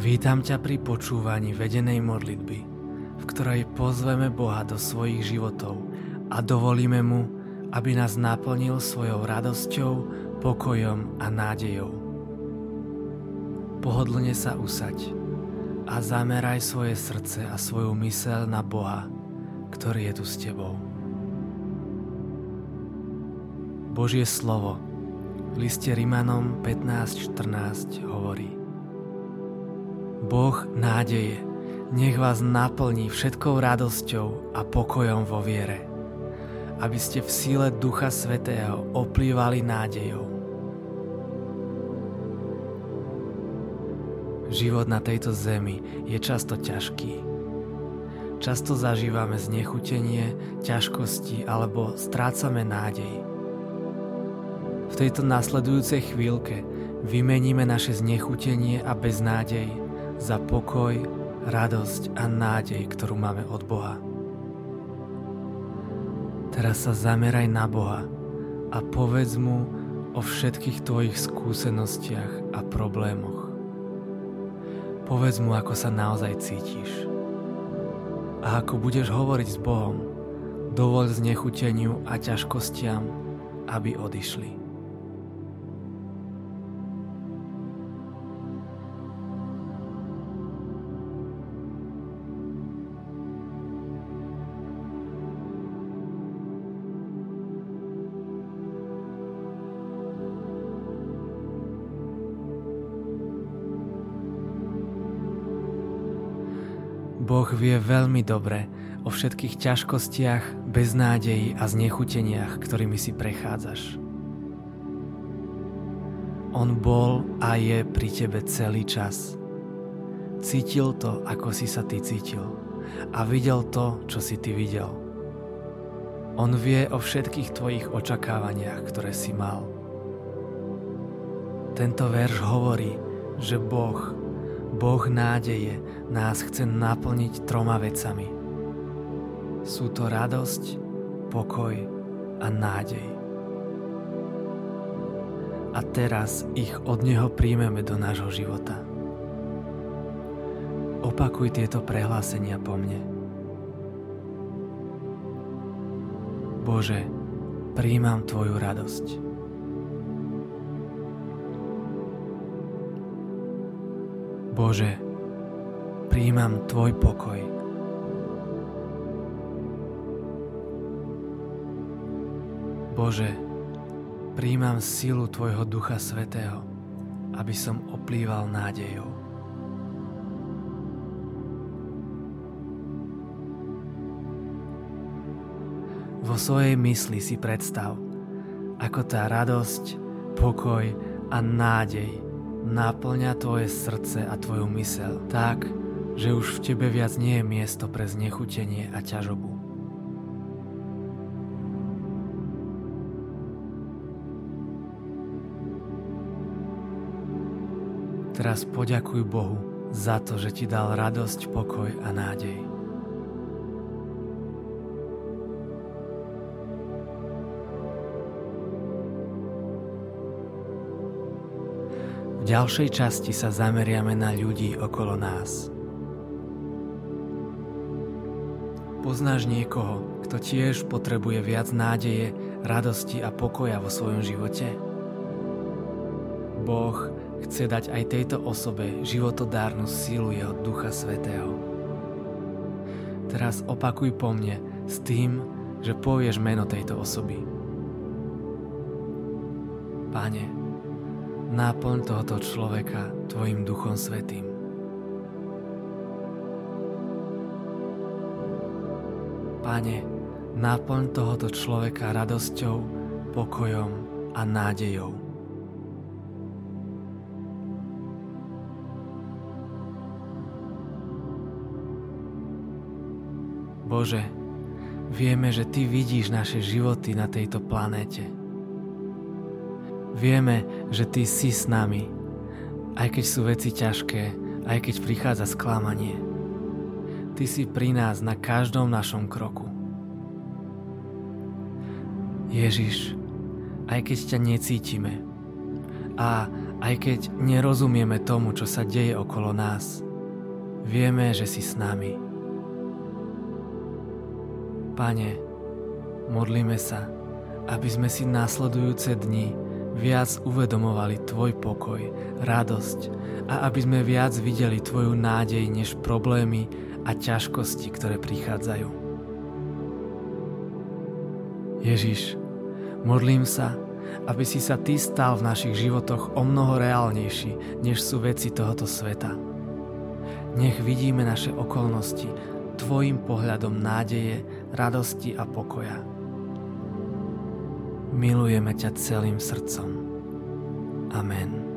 Vítam ťa pri počúvaní vedenej modlitby, v ktorej pozveme Boha do svojich životov a dovolíme Mu, aby nás naplnil svojou radosťou, pokojom a nádejou. Pohodlne sa usaď a zameraj svoje srdce a svoju mysel na Boha, ktorý je tu s tebou. Božie slovo v liste Rimanom 15.14 hovorí Boh nádeje, nech vás naplní všetkou radosťou a pokojom vo viere, aby ste v síle Ducha Svetého oplývali nádejou. Život na tejto zemi je často ťažký. Často zažívame znechutenie, ťažkosti alebo strácame nádej. V tejto nasledujúcej chvíľke vymeníme naše znechutenie a beznádej za pokoj, radosť a nádej, ktorú máme od Boha. Teraz sa zameraj na Boha a povedz mu o všetkých tvojich skúsenostiach a problémoch. Povedz mu, ako sa naozaj cítiš. A ako budeš hovoriť s Bohom, dovoľ znechuteniu a ťažkostiam, aby odišli. Boh vie veľmi dobre o všetkých ťažkostiach, beznádeji a znechuteniach, ktorými si prechádzaš. On bol a je pri tebe celý čas. Cítil to, ako si sa ty cítil a videl to, čo si ty videl. On vie o všetkých tvojich očakávaniach, ktoré si mal. Tento verš hovorí, že Boh Boh nádeje nás chce naplniť troma vecami. Sú to radosť, pokoj a nádej. A teraz ich od Neho príjmeme do nášho života. Opakuj tieto prehlásenia po mne. Bože, príjmam Tvoju radosť. Bože, príjmam Tvoj pokoj. Bože, príjmam silu Tvojho Ducha Svetého, aby som oplýval nádejou. Vo svojej mysli si predstav, ako tá radosť, pokoj a nádej náplňa tvoje srdce a tvoju mysel tak, že už v tebe viac nie je miesto pre znechutenie a ťažobu. Teraz poďakuj Bohu za to, že ti dal radosť, pokoj a nádej. V ďalšej časti sa zameriame na ľudí okolo nás. Poznáš niekoho, kto tiež potrebuje viac nádeje, radosti a pokoja vo svojom živote? Boh chce dať aj tejto osobe životodárnu sílu jeho Ducha Svetého. Teraz opakuj po mne s tým, že povieš meno tejto osoby. Pane, Náplň tohoto človeka Tvojim Duchom Svetým. Pane, náplň tohoto človeka radosťou, pokojom a nádejou. Bože, vieme, že Ty vidíš naše životy na tejto planéte – Vieme, že Ty si s nami, aj keď sú veci ťažké, aj keď prichádza sklamanie. Ty si pri nás na každom našom kroku. Ježiš, aj keď ťa necítime a Aj keď nerozumieme tomu, čo sa deje okolo nás, vieme, že si s nami. Pane, modlíme sa, aby sme si následujúce dni viac uvedomovali Tvoj pokoj, radosť a aby sme viac videli Tvoju nádej než problémy a ťažkosti, ktoré prichádzajú. Ježiš, modlím sa, aby si sa Ty stal v našich životoch o mnoho reálnejší, než sú veci tohoto sveta. Nech vidíme naše okolnosti Tvojim pohľadom nádeje, radosti a pokoja. Milujeme ťa celým srdcom. Amen.